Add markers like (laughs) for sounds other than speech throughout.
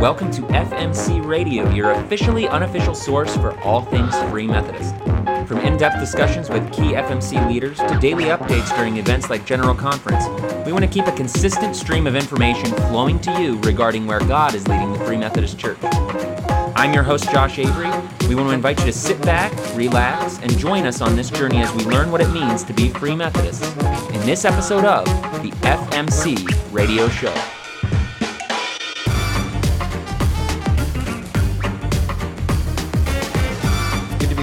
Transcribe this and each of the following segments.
Welcome to FMC Radio, your officially unofficial source for all things Free Methodist. From in depth discussions with key FMC leaders to daily updates during events like General Conference, we want to keep a consistent stream of information flowing to you regarding where God is leading the Free Methodist Church. I'm your host, Josh Avery. We want to invite you to sit back, relax, and join us on this journey as we learn what it means to be Free Methodist in this episode of the FMC Radio Show.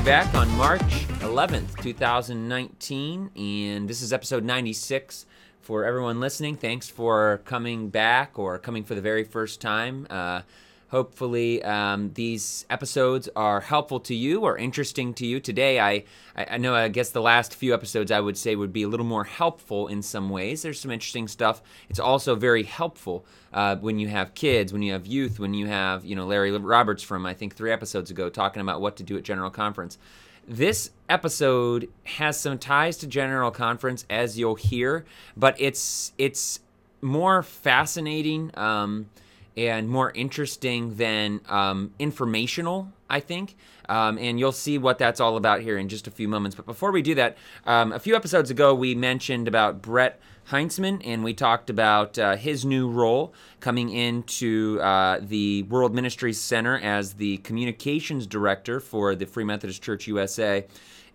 Back on March 11th, 2019, and this is episode 96. For everyone listening, thanks for coming back or coming for the very first time. Uh, hopefully, um, these episodes are helpful to you or interesting to you. Today, I, I know, I guess the last few episodes I would say would be a little more helpful in some ways. There's some interesting stuff. It's also very helpful uh, when you have kids, when you have youth, when you have, you know, Larry Roberts from, I think, three episodes ago talking about what to do at General Conference. This episode has some ties to General Conference, as you'll hear, but it's it's more fascinating um, and more interesting than um, informational, I think. Um, and you'll see what that's all about here in just a few moments. But before we do that, um, a few episodes ago we mentioned about Brett Heintzman, and we talked about uh, his new role coming into uh, the World Ministries Center as the communications director for the Free Methodist Church USA.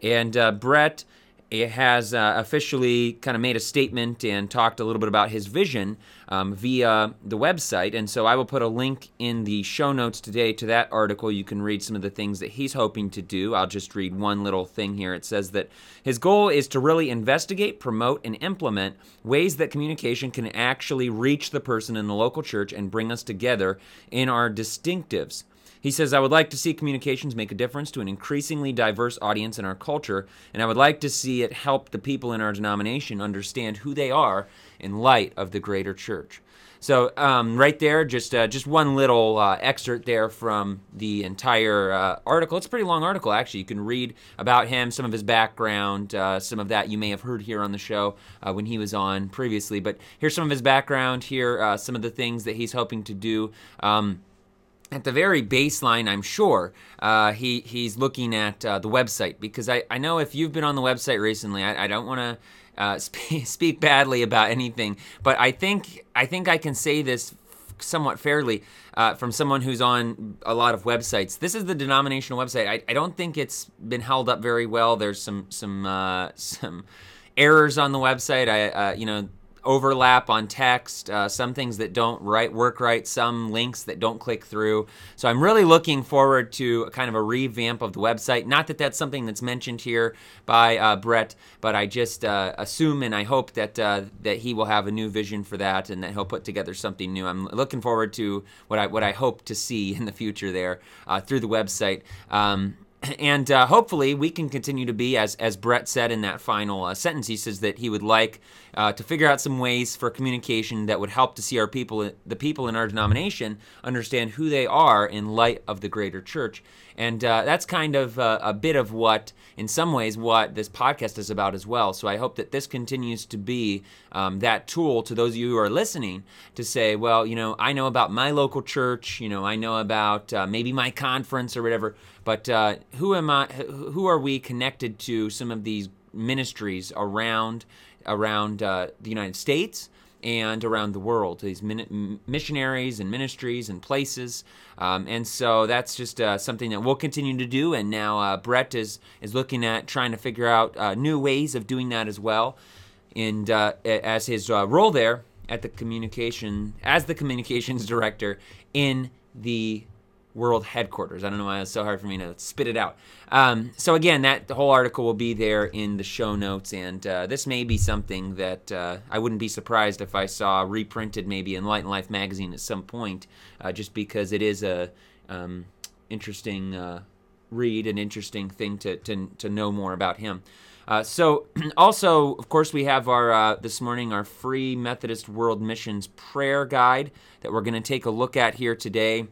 And uh, Brett has uh, officially kind of made a statement and talked a little bit about his vision um, via the website. And so I will put a link in the show notes today to that article. You can read some of the things that he's hoping to do. I'll just read one little thing here. It says that his goal is to really investigate, promote, and implement ways that communication can actually reach the person in the local church and bring us together in our distinctives. He says, I would like to see communications make a difference to an increasingly diverse audience in our culture, and I would like to see it help the people in our denomination understand who they are in light of the greater church. So, um, right there, just uh, just one little uh, excerpt there from the entire uh, article. It's a pretty long article, actually. You can read about him, some of his background, uh, some of that you may have heard here on the show uh, when he was on previously. But here's some of his background. Here, uh, some of the things that he's hoping to do. Um, at the very baseline, I'm sure uh, he he's looking at uh, the website because I, I know if you've been on the website recently, I, I don't want to uh, (laughs) sp- speak badly about anything, but I think I think I can say this somewhat fairly uh, from someone who's on a lot of websites. This is the denominational website. I, I don't think it's been held up very well. There's some some uh, (laughs) some errors on the website. I uh, you know overlap on text, uh, some things that don't right work right, some links that don't click through. So I'm really looking forward to kind of a revamp of the website. Not that that's something that's mentioned here by uh, Brett, but I just uh, assume and I hope that uh, that he will have a new vision for that and that he'll put together something new. I'm looking forward to what I what I hope to see (laughs) in the future there uh, through the website. Um, (clears throat) and uh, hopefully we can continue to be as as Brett said in that final uh, sentence. He says that he would like uh, to figure out some ways for communication that would help to see our people, the people in our denomination, understand who they are in light of the greater church. And uh, that's kind of uh, a bit of what, in some ways, what this podcast is about as well. So I hope that this continues to be um, that tool to those of you who are listening to say, well, you know, I know about my local church, you know, I know about uh, maybe my conference or whatever, but uh, who am I? Who are we connected to? Some of these ministries around around uh, the United States and around the world, these min- missionaries and ministries and places. Um, and so that's just uh, something that we'll continue to do. And now uh, Brett is, is looking at trying to figure out uh, new ways of doing that as well. And uh, as his role there at the communication, as the communications (laughs) director in the world headquarters. I don't know why it's so hard for me to spit it out. Um, so again, that whole article will be there in the show notes, and uh, this may be something that uh, I wouldn't be surprised if I saw reprinted maybe in Light and Life magazine at some point, uh, just because it is a um, interesting uh, read, an interesting thing to, to to know more about him. Uh, so, (clears throat) also, of course, we have our uh, this morning our free Methodist World Missions prayer guide that we're going to take a look at here today.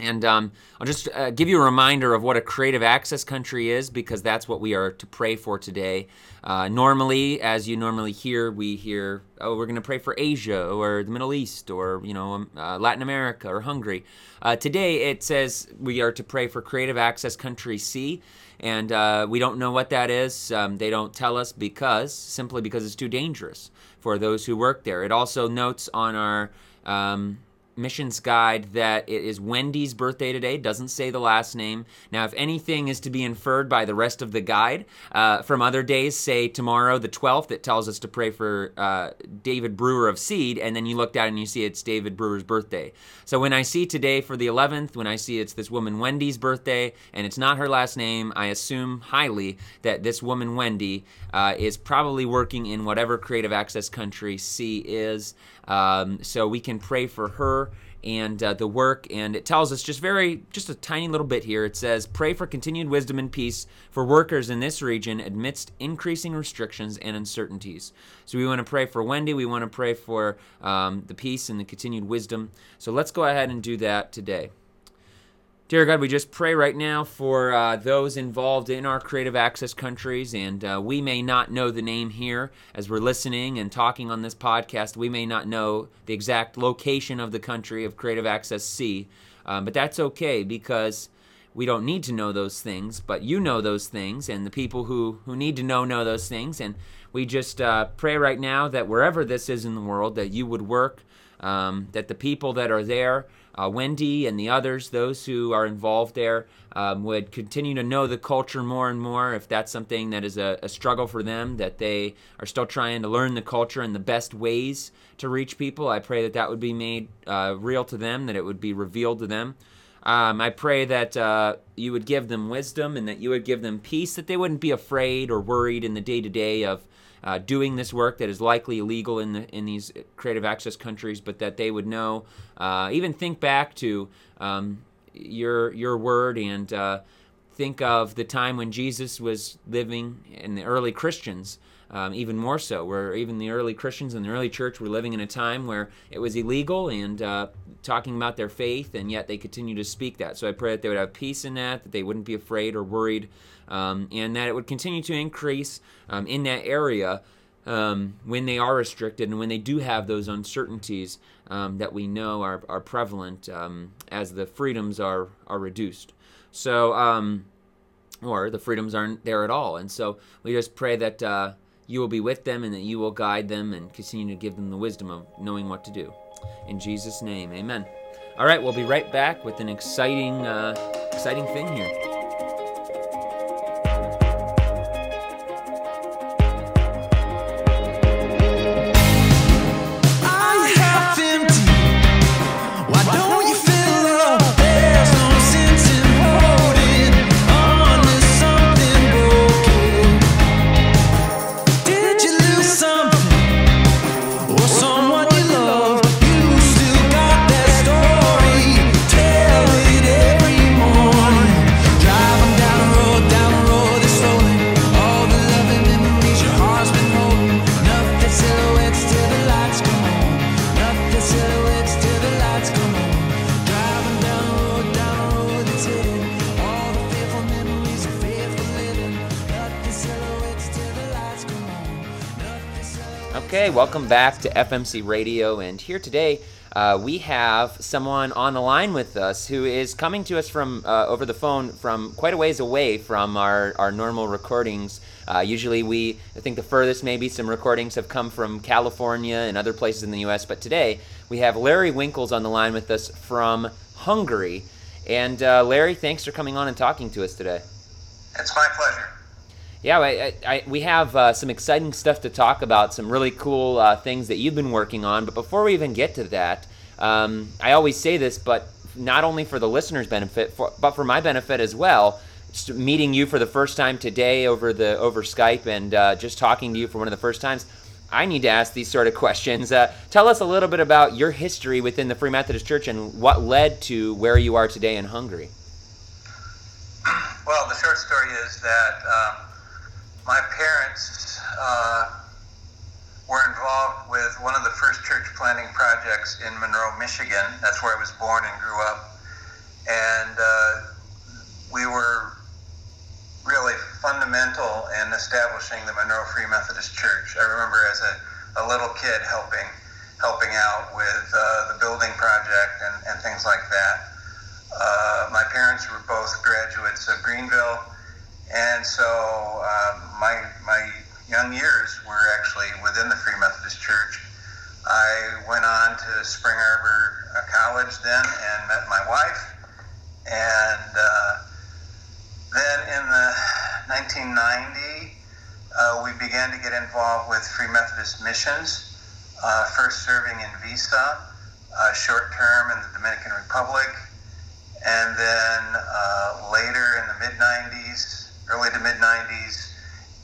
And um, I'll just uh, give you a reminder of what a creative access country is because that's what we are to pray for today. Uh, normally, as you normally hear, we hear, oh, we're going to pray for Asia or the Middle East or, you know, um, uh, Latin America or Hungary. Uh, today, it says we are to pray for creative access country C. And uh, we don't know what that is. Um, they don't tell us because, simply because it's too dangerous for those who work there. It also notes on our. Um, missions guide that it is Wendy's birthday today. Doesn't say the last name. Now, if anything is to be inferred by the rest of the guide uh, from other days, say tomorrow, the 12th, it tells us to pray for uh, David Brewer of Seed, and then you look down and you see it's David Brewer's birthday. So when I see today for the 11th, when I see it's this woman Wendy's birthday, and it's not her last name, I assume highly that this woman Wendy uh, is probably working in whatever creative access country C is. Um, so we can pray for her and uh, the work. And it tells us just very, just a tiny little bit here. It says, Pray for continued wisdom and peace for workers in this region amidst increasing restrictions and uncertainties. So we want to pray for Wendy. We want to pray for um, the peace and the continued wisdom. So let's go ahead and do that today. Dear God, we just pray right now for uh, those involved in our creative access countries, and uh, we may not know the name here as we're listening and talking on this podcast. We may not know the exact location of the country of creative access C, um, but that's okay because we don't need to know those things, but you know those things, and the people who, who need to know know those things. And we just uh, pray right now that wherever this is in the world, that you would work, um, that the people that are there, uh, Wendy and the others, those who are involved there, um, would continue to know the culture more and more. If that's something that is a, a, struggle for them, that they are still trying to learn the culture and the best ways to reach people, I pray that that would be made uh, real to them, that it would be revealed to them. Um, I pray that uh, you would give them wisdom and that you would give them peace, that they wouldn't be afraid or worried in the day to day of uh, doing this work that is likely illegal in the in these creative access countries, but that they would know, uh, even think back to um, your your word and uh, think of the time when Jesus was living in the early Christians. Um, even more so, where even the early Christians and the early church were living in a time where it was illegal and uh, talking about their faith, and yet they continue to speak that. So I pray that they would have peace in that, that they wouldn't be afraid or worried um, and that it would continue to increase um, in that area um, when they are restricted and when they do have those uncertainties um, that we know are, are prevalent um, as the freedoms are, are reduced. So, um, or the freedoms aren't there at all. And so we just pray that uh, you will be with them and that you will guide them and continue to give them the wisdom of knowing what to do. In Jesus' name, amen. All right, we'll be right back with an exciting, uh, exciting thing here. Back to FMC Radio. And here today, uh, we have someone on the line with us who is coming to us from uh, over the phone from quite a ways away from our, our normal recordings. Uh, usually, we I think the furthest maybe some recordings have come from California and other places in the U.S. But today, we have Larry Winckles on the line with us from Hungary. And uh, Larry, thanks for coming on and talking to us today. It's my pleasure. Yeah, I, I, we have uh, some exciting stuff to talk about, some really cool uh, things that you've been working on. But before we even get to that, um, I always say this, but not only for the listeners' benefit, for, but for my benefit as well. Meeting you for the first time today over the over Skype and uh, just talking to you for one of the first times, I need to ask these sort of questions. Uh, tell us a little bit about your history within the Free Methodist Church and what led to where you are today in Hungary. Well, the short story is that um, my parents uh, were involved with one of the first church planting projects in Monroe, Michigan. That's where I was born and grew up. and uh, we were really fundamental in establishing the Monroe Free Methodist Church. I remember as a, a little kid helping helping out with uh, the building project and, and things like that. Uh, my parents were both graduates of Greenville, and so uh, my my young years were actually within the Free Methodist Church. I went on to Spring Arbor uh, College then and met my wife, and uh, then in the 1990, uh, we began to get involved with Free Methodist Missions, uh, first serving in Visa, uh, short term in the Dominican Republic, and then uh, later in the mid 90s, early to mid 90s,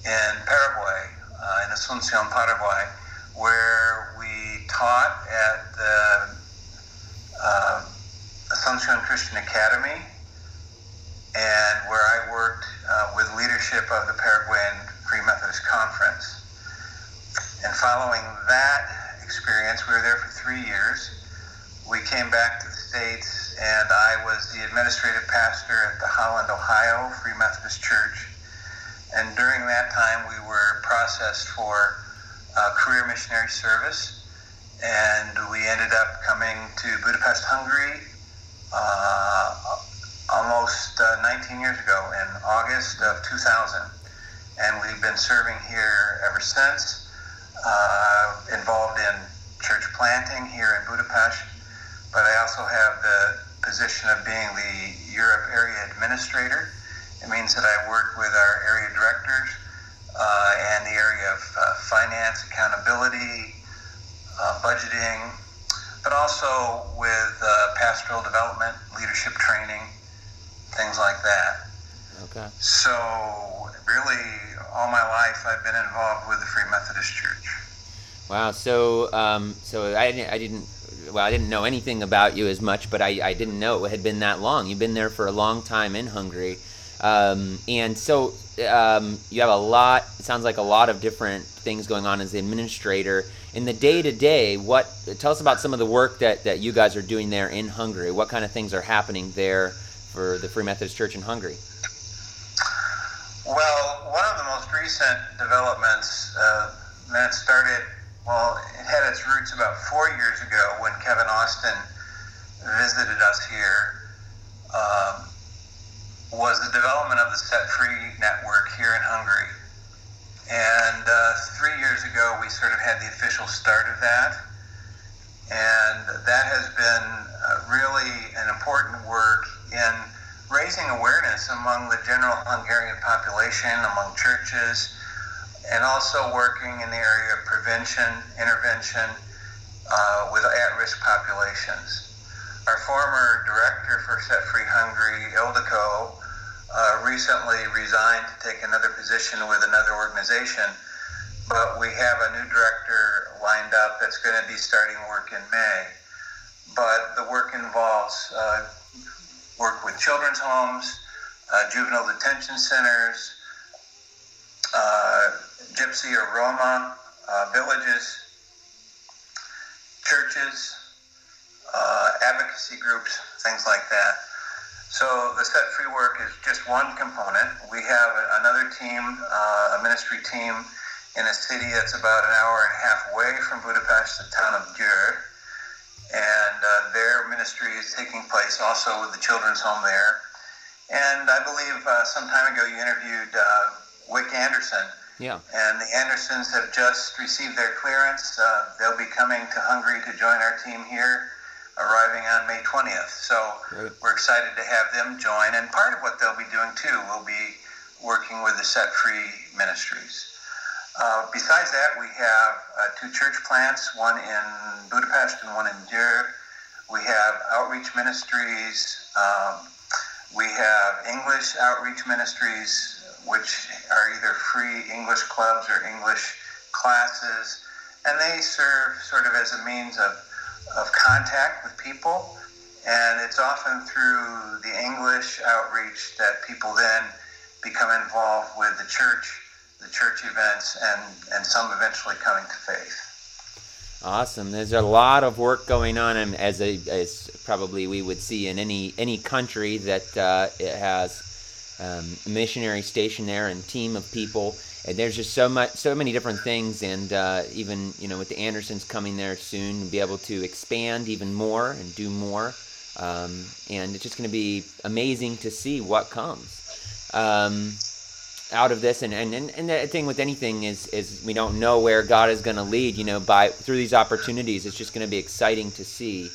in Paraguay, uh, in Asuncion, Paraguay, where we taught at the uh, Asuncion Christian Academy and where I worked uh, with leadership of the Paraguayan Free Methodist Conference. And following that experience, we were there for three years. We came back to the States, and I was the administrative pastor at the Holland, Ohio Free Methodist Church. And during that time, we were processed for uh, career missionary service, and we ended up coming to Budapest, Hungary. Uh, almost uh, 19 years ago in August of 2000. And we've been serving here ever since, uh, involved in church planting here in Budapest. But I also have the position of being the Europe area administrator. It means that I work with our area directors uh, and the area of uh, finance, accountability, uh, budgeting, but also with uh, pastoral development, leadership training, things like that. Okay. So, really, all my life I've been involved with the Free Methodist Church. Wow. So, um, so I, I didn't, well, I didn't know anything about you as much, but I, I didn't know it had been that long. You've been there for a long time in Hungary. Um, and so um, you have a lot, it sounds like a lot of different things going on as the administrator. In the day to day, what, tell us about some of the work that, that you guys are doing there in Hungary. What kind of things are happening there for the Free Methodist Church in Hungary? Well, one of the most recent developments uh, that started, well, it had its roots about four years ago when Kevin Austin visited us here, um, was the development of the Set Free Network here in Hungary. And uh, three years ago, we sort of had the official start of that. And that has been uh, really an important work in raising awareness among the general Hungarian population, among churches, and also working in the area of prevention, intervention uh, with at-risk populations. Our former director for Set Free Hungary, Ildiko, uh, recently resigned to take another position with another organization, but we have a new director lined up that's going to be starting work in May. But the work involves uh, work with children's homes, uh, juvenile detention centers, uh, Gypsy or Roma uh, villages, churches, uh, advocacy groups, things like that. So the Set Free work is just one component. We have another team, uh, a ministry team in a city that's about an hour and a half away from Budapest, the town of Győr. And uh, their ministry is taking place also with the children's home there. And I believe uh, some time ago you interviewed uh, Wick Anderson. Yeah. And the Andersons have just received their clearance. Uh, they'll be coming to Hungary to join our team here, arriving on May 20th. So Great. we're excited to have them join. And part of what they'll be doing too will be working with the Set Free Ministries. Uh, besides that, we have uh, two church plants, one in Budapest and one in Győr. We have outreach ministries. Um, we have English outreach ministries, which are either free English clubs or English classes, and they serve sort of as a means of, of contact with people. And it's often through the English outreach that people then become involved with the church, the church events, and, and some eventually coming to faith. Awesome. There's a lot of work going on, and as a, as probably we would see in any any country that uh, it has um, missionary station there and team of people. And there's just so much, so many different things, and uh, even you know with the Andersons coming there soon, be able to expand even more and do more. Um, and it's just going to be amazing to see what comes. Um, out of this and, and, and the thing with anything is is we don't know where God is going to lead you know by through these opportunities it's just going to be exciting to see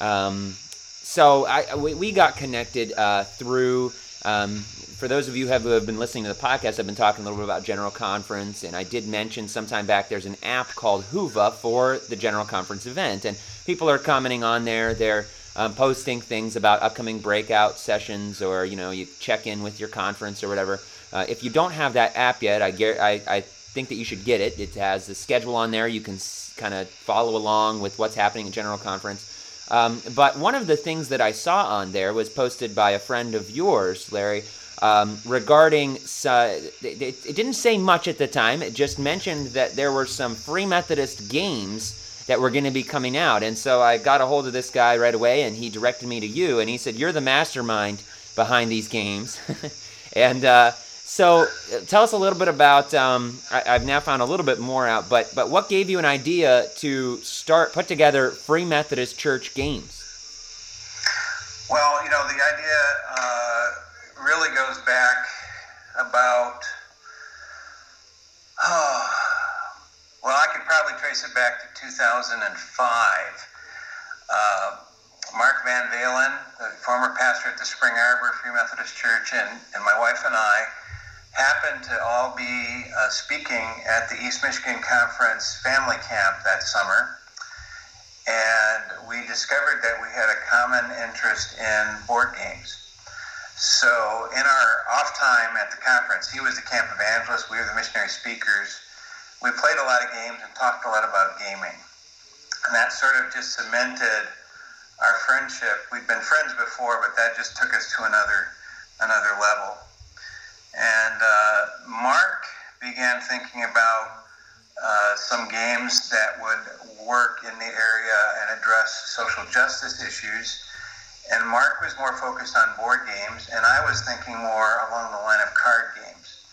um, so I we, we got connected uh, through um, for those of you who have, been listening to the podcast I've been talking a little bit about General Conference and I did mention sometime back there's an app called Whova for the General Conference event and people are commenting on there they're um, posting things about upcoming breakout sessions or you know you check in with your conference or whatever uh, if you don't have that app yet, I, I, I think that you should get it. It has the schedule on there. You can kind of follow along with what's happening at General Conference. Um, but one of the things that I saw on there was posted by a friend of yours, Larry, um, regarding. Uh, it, it didn't say much at the time. It just mentioned that there were some Free Methodist games that were going to be coming out. And so I got a hold of this guy right away, and he directed me to you. And he said, You're the mastermind behind these games. (laughs) and uh, so, uh, tell us a little bit about. Um, I, have now found a little bit more out, but but what gave you an idea to start put together Free Methodist Church games? Well, you know, the idea uh, really goes back about. Oh, (sighs) well, I could probably trace it back to 2005. Uh, Mark Van Valin, the former pastor at the Spring Arbor Free Methodist Church, and, and my wife and I happened to all be uh, speaking at the East Michigan Conference family camp that summer. And we discovered that we had a common interest in board games. So, in our off time at the conference, he was the camp evangelist, we were the missionary speakers. We played a lot of games and talked a lot about gaming. And that sort of just cemented our friendship. We'd been friends before, but that just took us to another another level. And uh, Mark began thinking about uh, some games that would work in the area and address social justice issues. And Mark was more focused on board games, and I was thinking more along the line of card games.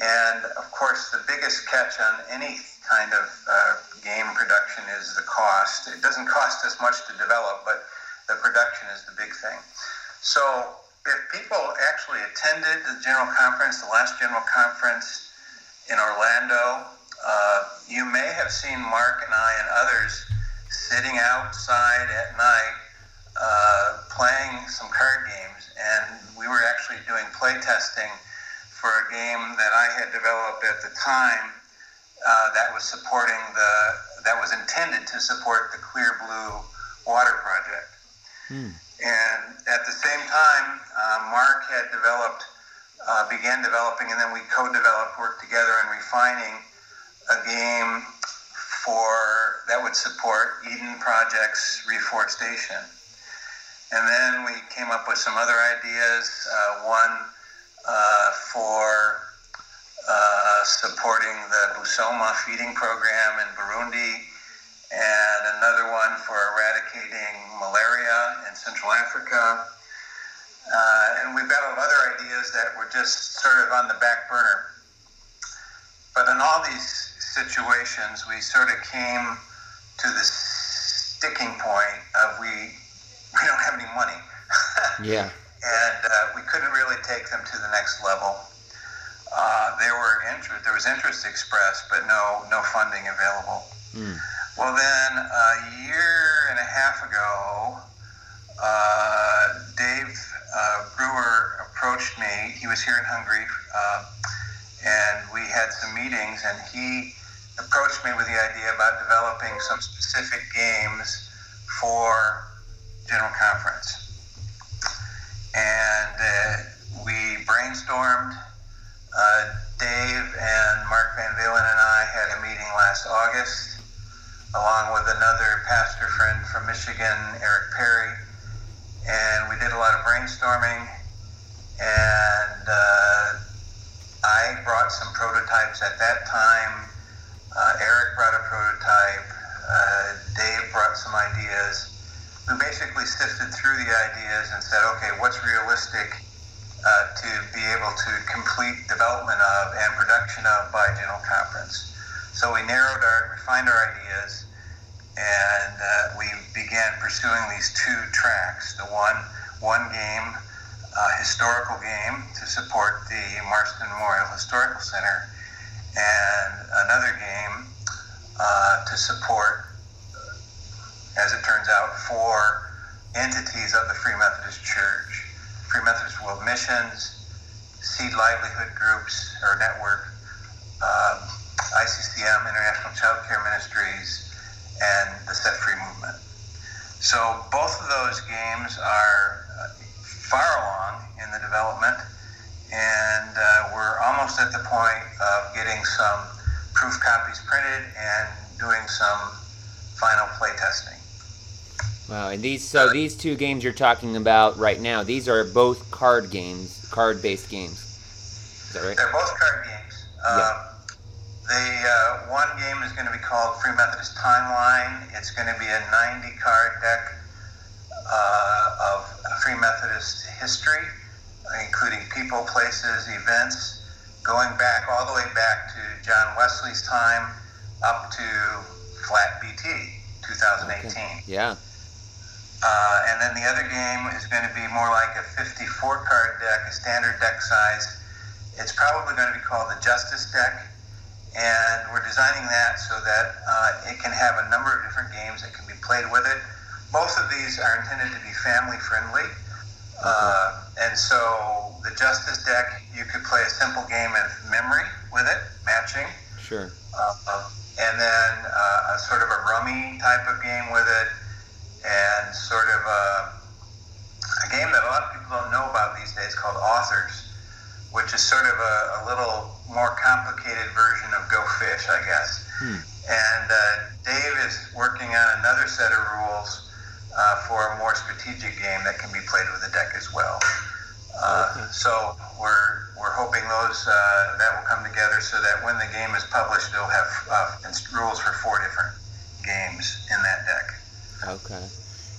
And of course, the biggest catch on any kind of uh, game production is the cost. It doesn't cost as much to develop, but the production is the big thing. So if people actually attended the general conference, the last general conference in Orlando, uh, you may have seen Mark and I and others sitting outside at night uh, playing some card games, and we were actually doing play testing for a game that I had developed at the time uh, that was supporting the that was intended to support the Clear Blue Water Project. Hmm. And at the same time, uh, Mark had developed, uh, began developing, and then we co-developed, worked together in refining a game for that would support Eden Project's reforestation. And then we came up with some other ideas. Uh, one uh, for uh, supporting the Busoma feeding program in Burundi and another one for eradicating malaria in Central Africa. Uh, and we've got other ideas that were just sort of on the back burner. But in all these situations, we sort of came to the sticking point of we (laughs) we don't have any money. (laughs) yeah. And uh, we couldn't really take them to the next level. Uh, there were interest, there was interest expressed, but no no funding available. Mm. Well, then a year and a half ago, uh, Dave uh, Brewer approached me. He was here in Hungary, uh, and we had some meetings, and he approached me with the idea about developing some specific games for General Conference. And uh, we brainstormed. Uh, Dave and Mark Van Valin and I had a meeting last August along with another pastor friend from Michigan, Eric Perry. And we did a lot of brainstorming. And uh, I brought some prototypes at that time. Uh, Eric brought a prototype. Uh, Dave brought some ideas. We basically sifted through the ideas and said, okay, what's realistic uh, to be able to complete development of and production of by general conference? So we narrowed our, refined our ideas, and uh, we began pursuing these two tracks. The one, one game, uh, historical game to support the Marston Memorial Historical Center, and another game uh, to support, as it turns out, four entities of the Free Methodist Church. Free Methodist World Missions, Seed Livelihood Groups or Network, um, ICCM, International Child Care Ministries, and the Set Free Movement. So both of those games are uh, far along in the development, and uh, we're almost at the point of getting some proof copies printed and doing some final play testing. Wow, and these so these two games you're talking about right now, these are both card games, card-based games. Is that right? They're both card games. Yeah. The uh, one game is going to be called Free Methodist Timeline. It's going to be a 90 card deck uh, of Free Methodist history, including people, places, events, going back all the way back to John Wesley's time up to Flat BT 2018. Okay. Yeah. Uh, and then the other game is going to be more like a 54 card deck, a standard deck size. It's probably going to be called the Justice deck. And we're designing that so that uh, it can have a number of different games that can be played with it. Both of these are intended to be family friendly. Uh, and so the Justice deck, you could play a simple game of memory with it, matching. Sure. Uh, and then uh, a sort of a rummy type of game with it, and sort of a, a game that a lot of people don't know about these days called Authors, which is sort of a, a little more complicated version of Go Fish, I guess. Hmm. And uh, Dave is working on another set of rules uh, for a more strategic game that can be played with a deck as well. Uh. So we're we're hoping those uh, that will come together so that when the game is published, it'll have uh, rules for four different games in that deck. Okay.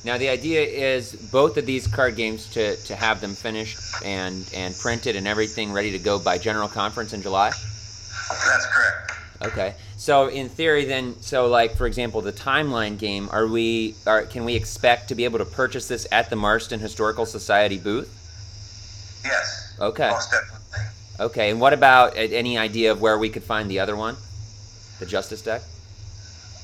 Now the idea is both of these card games to, to have them finished and and printed and everything ready to go by general conference in July. That's correct. Okay. So in theory, then, so like for example, the timeline game, are we are can we expect to be able to purchase this at the Marston Historical Society booth? Yes. Okay. Most definitely. Okay. And what about any idea of where we could find the other one, the Justice deck?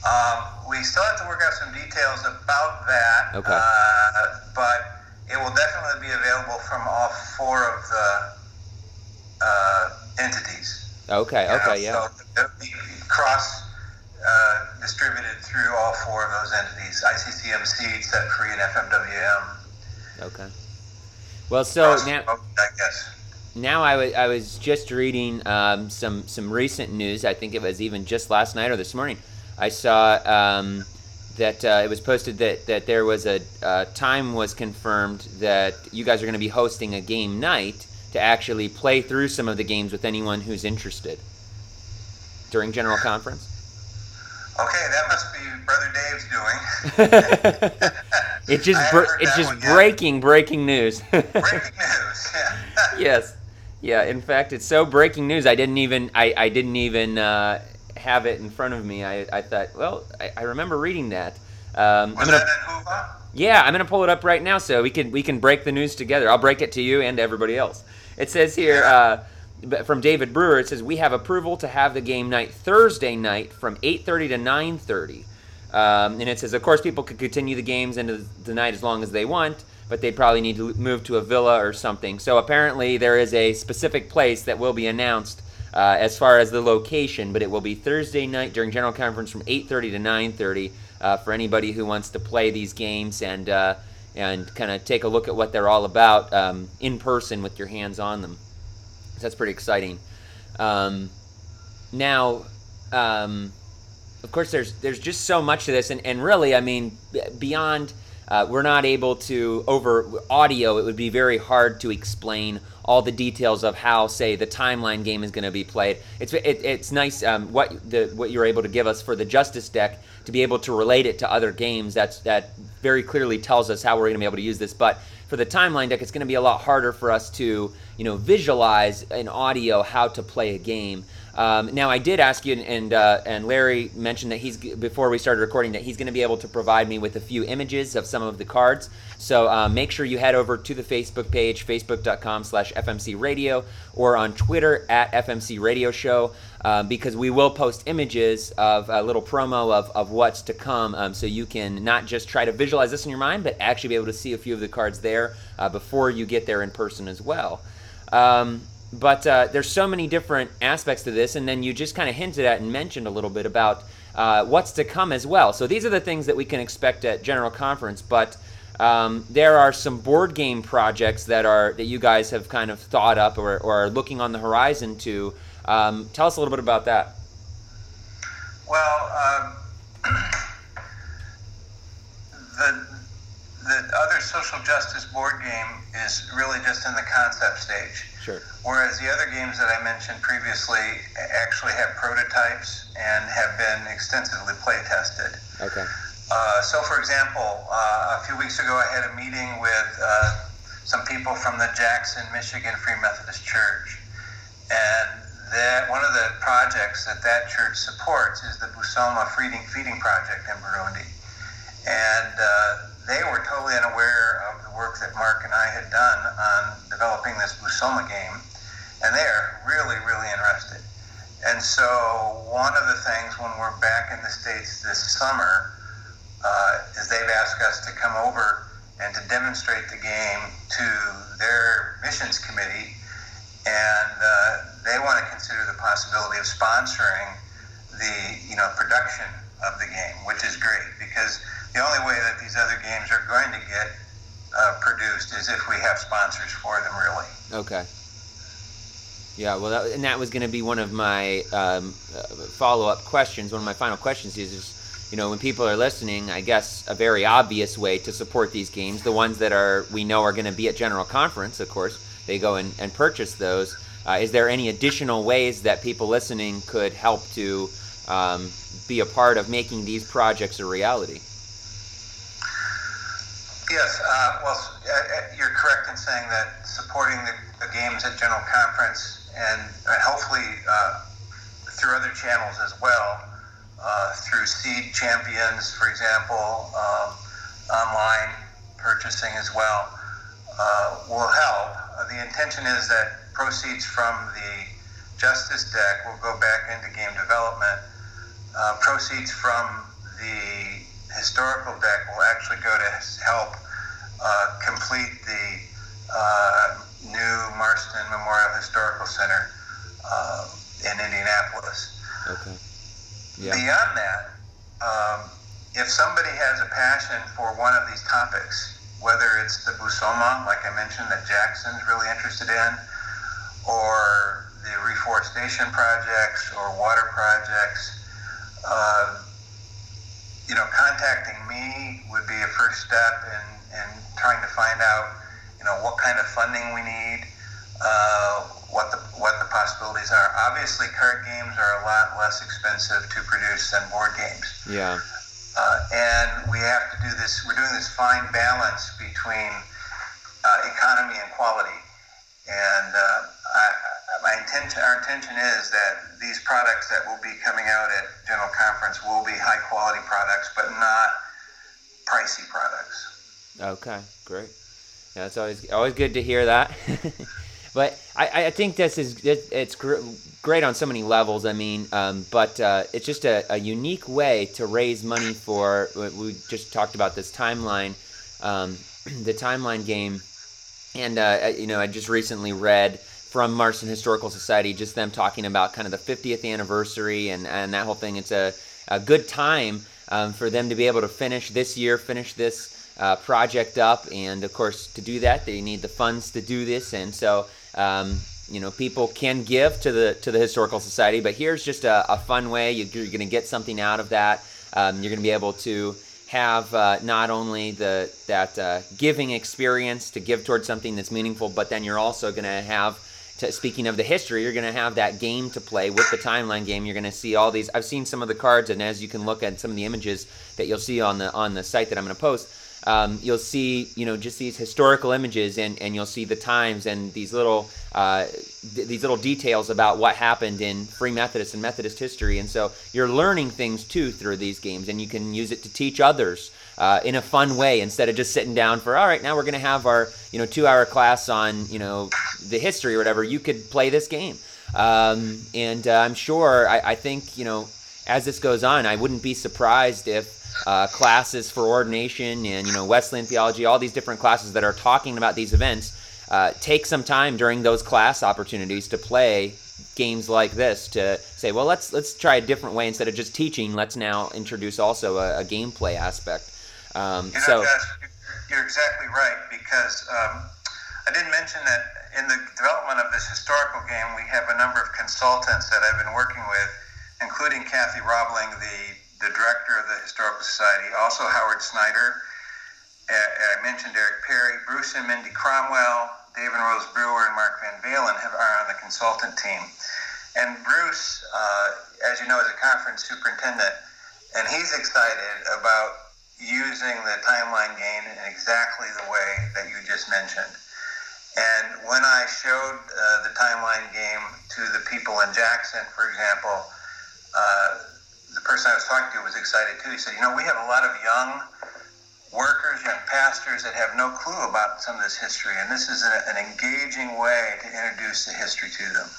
Um, we still have to work out some details about that. Okay. Uh, but it will definitely be available from all four of the uh, entities. Okay. you know, Okay. Yeah. So it'll be cross uh, distributed through all four of those entities: ICCM, Seed, Set Free, and FMWM. Okay. Well, so Cross now. I guess. now I wa- I was just reading um, some some recent news. I think it was even just last night or this morning. I saw um, that uh, it was posted that that there was a uh, time was confirmed that you guys are going to be hosting a game night to actually play through some of the games with anyone who's interested during general conference. Okay, that must be Brother Dave's doing. (laughs) it's just br- it's just one breaking breaking news. (laughs) Breaking news. Yeah. yes yeah in fact it's so breaking news i didn't even i, I didn't even uh, have it in front of me i, I thought well I, I remember reading that. Um, i'm gonna yeah i'm gonna pull it up right now so we can we can break the news together. I'll break it to you and everybody else. It says here uh, from david brewer it says we have approval to have the game night thursday night from 8.30 to 9.30 um, and it says of course people could continue the games into the night as long as they want but they probably need to move to a villa or something. So apparently there is a specific place that will be announced uh, as far as the location but it will be thursday night during general conference from 8.30 to 9.30 uh, for anybody who wants to play these games and uh, and kind of take a look at what they're all about um, in person with your hands on them. So that's pretty exciting. Um, now um, of course there's there's just so much to this and, and really i mean beyond uh, we're not able to over audio. It would be very hard to explain all the details of how, say, the timeline game is going to be played. It's it, it's nice um, what the what you're able to give us for the Justice deck to be able to relate it to other games. That's that very clearly tells us how we're going to be able to use this. But for the timeline deck, it's going to be a lot harder for us to you know visualize in audio how to play a game. Um, now, I did ask you, and uh, and Larry mentioned that he's before we started recording that he's going to be able to provide me with a few images of some of the cards. So uh, make sure you head over to the Facebook page, facebook.com/slash FMC Radio, or on Twitter at FMC Radio Show, uh, because we will post images of a little promo of, of what's to come, um, so you can not just try to visualize this in your mind, but actually be able to see a few of the cards there uh, before you get there in person as well. Um, but uh, there's so many different aspects to this, and then you just kind of hinted at and mentioned a little bit about uh, what's to come as well. So these are the things that we can expect at General Conference, but um, there are some board game projects that are that you guys have kind of thought up or, or are looking on the horizon to. Um, tell us a little bit about that. Well, um, (clears throat) the the other social justice board game is really just in the concept stage. Sure. Whereas the other games that I mentioned previously actually have prototypes and have been extensively play tested. Okay. Uh, so, for example, uh, a few weeks ago I had a meeting with uh, some people from the Jackson, Michigan Free Methodist Church. And that one of the projects that that church supports is the Busoma Feeding, Feeding Project in Burundi. And uh, they were totally unaware of the work that Mark and I had done on developing this Busoma game, and they are really, really interested. And so, one of the things when we're back in the States this summer uh, is they've asked us to come over and to demonstrate the game to their missions committee, and uh, they want to consider the possibility of sponsoring the you know production of the game, which is great because the only way that these other games are going to get uh, produced is if we have sponsors for them, really. Okay. Yeah, well, that, and that was going to be one of my um, uh, follow-up questions. One of my final questions is, is, you know, when people are listening, I guess a very obvious way to support these games, the ones that are we know are going to be at General Conference, of course, they go and, and purchase those. Uh, is there any additional ways that people listening could help to um, be a part of making these projects a reality? Yes, uh, well, uh, uh, you're correct in saying that supporting the, the games at General Conference and, and hopefully uh, through other channels as well, uh, through Seed Champions, for example, um, online purchasing as well, uh, will help. the intention is that proceeds from the Justice deck will go back into game development. proceeds from the historical deck will actually go to help uh, complete the uh, new Marston Memorial Historical Center uh, in Indianapolis. Okay. Yeah. Beyond that, um, if somebody has a passion for one of these topics, whether it's the Busoma, like I mentioned, that Jackson's really interested in, or the reforestation projects or water projects, uh, you know, contacting me would be a first step in, in trying to find out, you know, what kind of funding we need, uh, what the what the possibilities are. Obviously, card games are a lot less expensive to produce than board games. Yeah. Uh, and we have to do this. We're doing this fine balance between uh, economy and quality. And uh, I, my intention, our intention is that these products that will be coming out at General Conference will be high quality products, but not pricey products. Okay, great. Yeah, it's always always good to hear that. (laughs) but I, I think this is it's great on so many levels. I mean, um, but uh, it's just a, a, unique way to raise money for. We just talked about this timeline, um, (clears throat) the timeline game, and uh, you know I just recently read from Marston Historical Society, just them talking about kind of the 50th anniversary and, and that whole thing. It's a, a good time um, for them to be able to finish this year, finish this uh, project up. And of course, to do that, they need the funds to do this. And so, um, you know, people can give to the to the Historical Society, but here's just a, a fun way. You, are going to get something out of that. Um, you're going to be able to have uh, not only the that uh, giving experience to give towards something that's meaningful, but then you're also going to have. To, speaking of the history, you're going to have that game to play with the timeline game. You're going to see all these. I've seen some of the cards, and as you can look at some of the images that you'll see on the on the site that I'm going to post, um, you'll see you know just these historical images, and and you'll see the times and these little uh, th- these little details about what happened in Free Methodist and Methodist history. And so you're learning things too through these games, and you can use it to teach others uh, in a fun way instead of just sitting down for all right now we're going to have our you know two hour class on you know the history or whatever you could play this game. Um, and uh, i'm sure I, I, think you know as this goes on i wouldn't be surprised if uh, classes for ordination and you know wesleyan theology all these different classes that are talking about these events uh, take some time during those class opportunities to play games like this to say well let's let's try a different way instead of just teaching. Let's now introduce also a, a gameplay aspect um, you know, so Josh, you're exactly right because um, I didn't mention that in the development of this historical game, we have a number of consultants that I've been working with, including Kathy Robling, the, the director of the Historical Society, also Howard Snyder. Uh, I mentioned Eric Perry, Bruce and Mindy Cromwell, Dave and Rose Brewer, and Mark Van Valin have, are on the consultant team. And Bruce, uh, as you know, is a conference superintendent, and he's excited about using the timeline game in exactly the way that you just mentioned. And when I showed uh, the timeline game to the people in Jackson, for example, uh, the person I was talking to was excited too. He said, You know, we have a lot of young workers, young pastors that have no clue about some of this history, and this is an engaging way to introduce the history to them.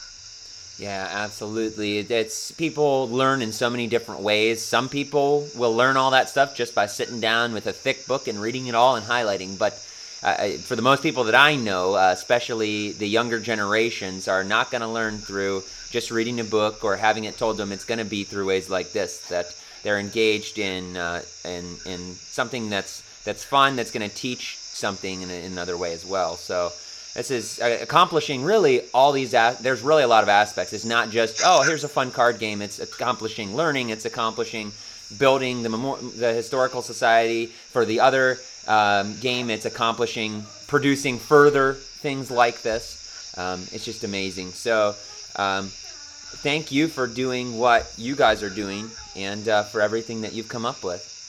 Yeah, absolutely. It's people learn in so many different ways. Some people will learn all that stuff just by sitting down with a thick book and reading it all and highlighting. But uh, for the most people that I know, uh, especially the younger generations, are not going to learn through just reading a book or having it told them. It's going to be through ways like this that they're engaged in uh, in in something that's that's fun. That's going to teach something in, in another way as well. So this is uh, accomplishing really all these there's really a lot of aspects. It's not just oh here's a fun card game. It's accomplishing learning. It's accomplishing building the the historical society for the other um, game. It's accomplishing producing further things like this. Um, it's just amazing. So um, thank you for doing what you guys are doing and uh, for everything that you've come up with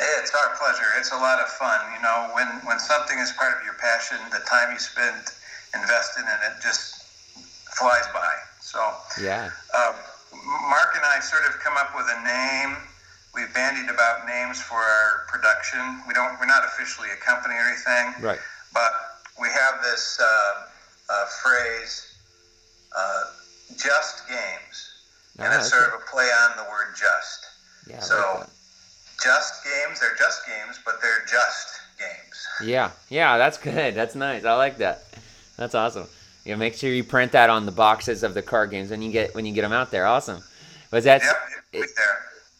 it's our pleasure. It's a lot of fun. You know, when, when something is part of your passion, the time you spend invested in it just flies by. So, yeah. Um, Mark and I sort of come up with a name. We've bandied about names for our production. We don't. We're not officially a company or anything. Right. But we have this uh, uh, phrase, uh, "just games," and it's ah, sort of a play on the word "just." Yeah. So. Like just games. They're just games, but they're just games. Yeah, yeah, that's good. That's nice. I like that. That's awesome. Yeah, make sure you print that on the boxes of the card games when you get when you get them out there. Awesome. Was that? Yep.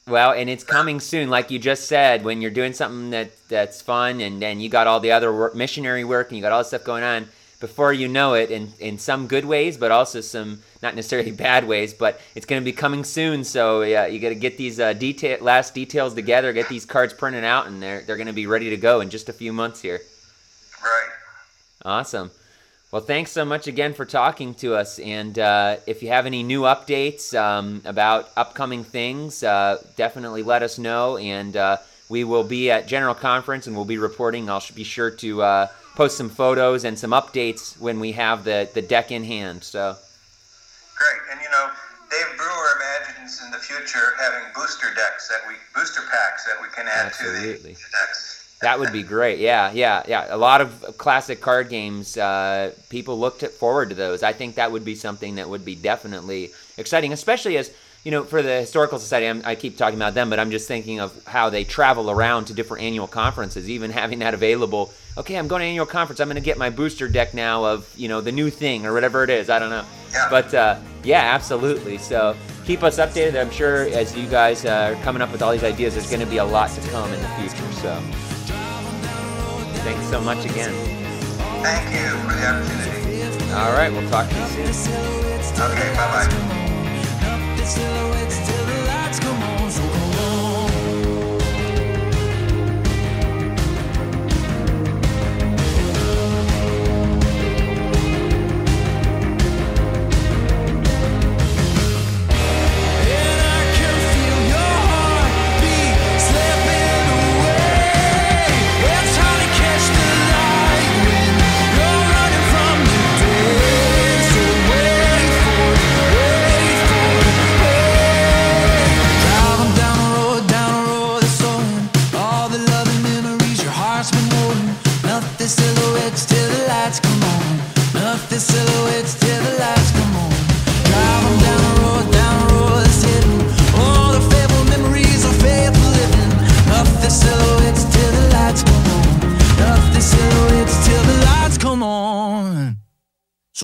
Well, and it's coming soon, like you just said. When you're doing something that that's fun, and then you got all the other work, missionary work, and you got all this stuff going on before you know it in, in some good ways, but also some not necessarily (laughs) bad ways, but it's going to be coming soon. So yeah, you got to get these uh, detail last details together, get these cards printed out, and they're they're going to be ready to go in just a few months here. Right. Awesome. Well, thanks so much again for talking to us. And uh, if you have any new updates um, about upcoming things, uh, definitely let us know. And uh, we will be at General Conference and we'll be reporting. I'll be sure to uh, post some photos and some updates when we have the, the deck in hand. So great, and you know, Dave Brewer imagines in the future having booster decks that we booster packs that we can add Absolutely. to the decks. That would be great. Yeah, yeah, yeah. A lot of classic card games. Uh, people looked forward to those. I think that would be something that would be definitely exciting, especially as you know, for the historical society, I'm, i keep talking about them, but I'm just thinking of how they travel around to different annual conferences. Even having that available okay, I'm going to annual conference. I'm going to get my booster deck now of you know the new thing or whatever it is. I don't know. Yeah. But uh, yeah, absolutely. So keep us updated. I'm sure as you guys uh, are coming up with all these ideas, there's going to be a lot to come in the future. So thanks so much again. Thank you for the opportunity. All right, we'll talk to you soon. Okay, bye bye silhouettes still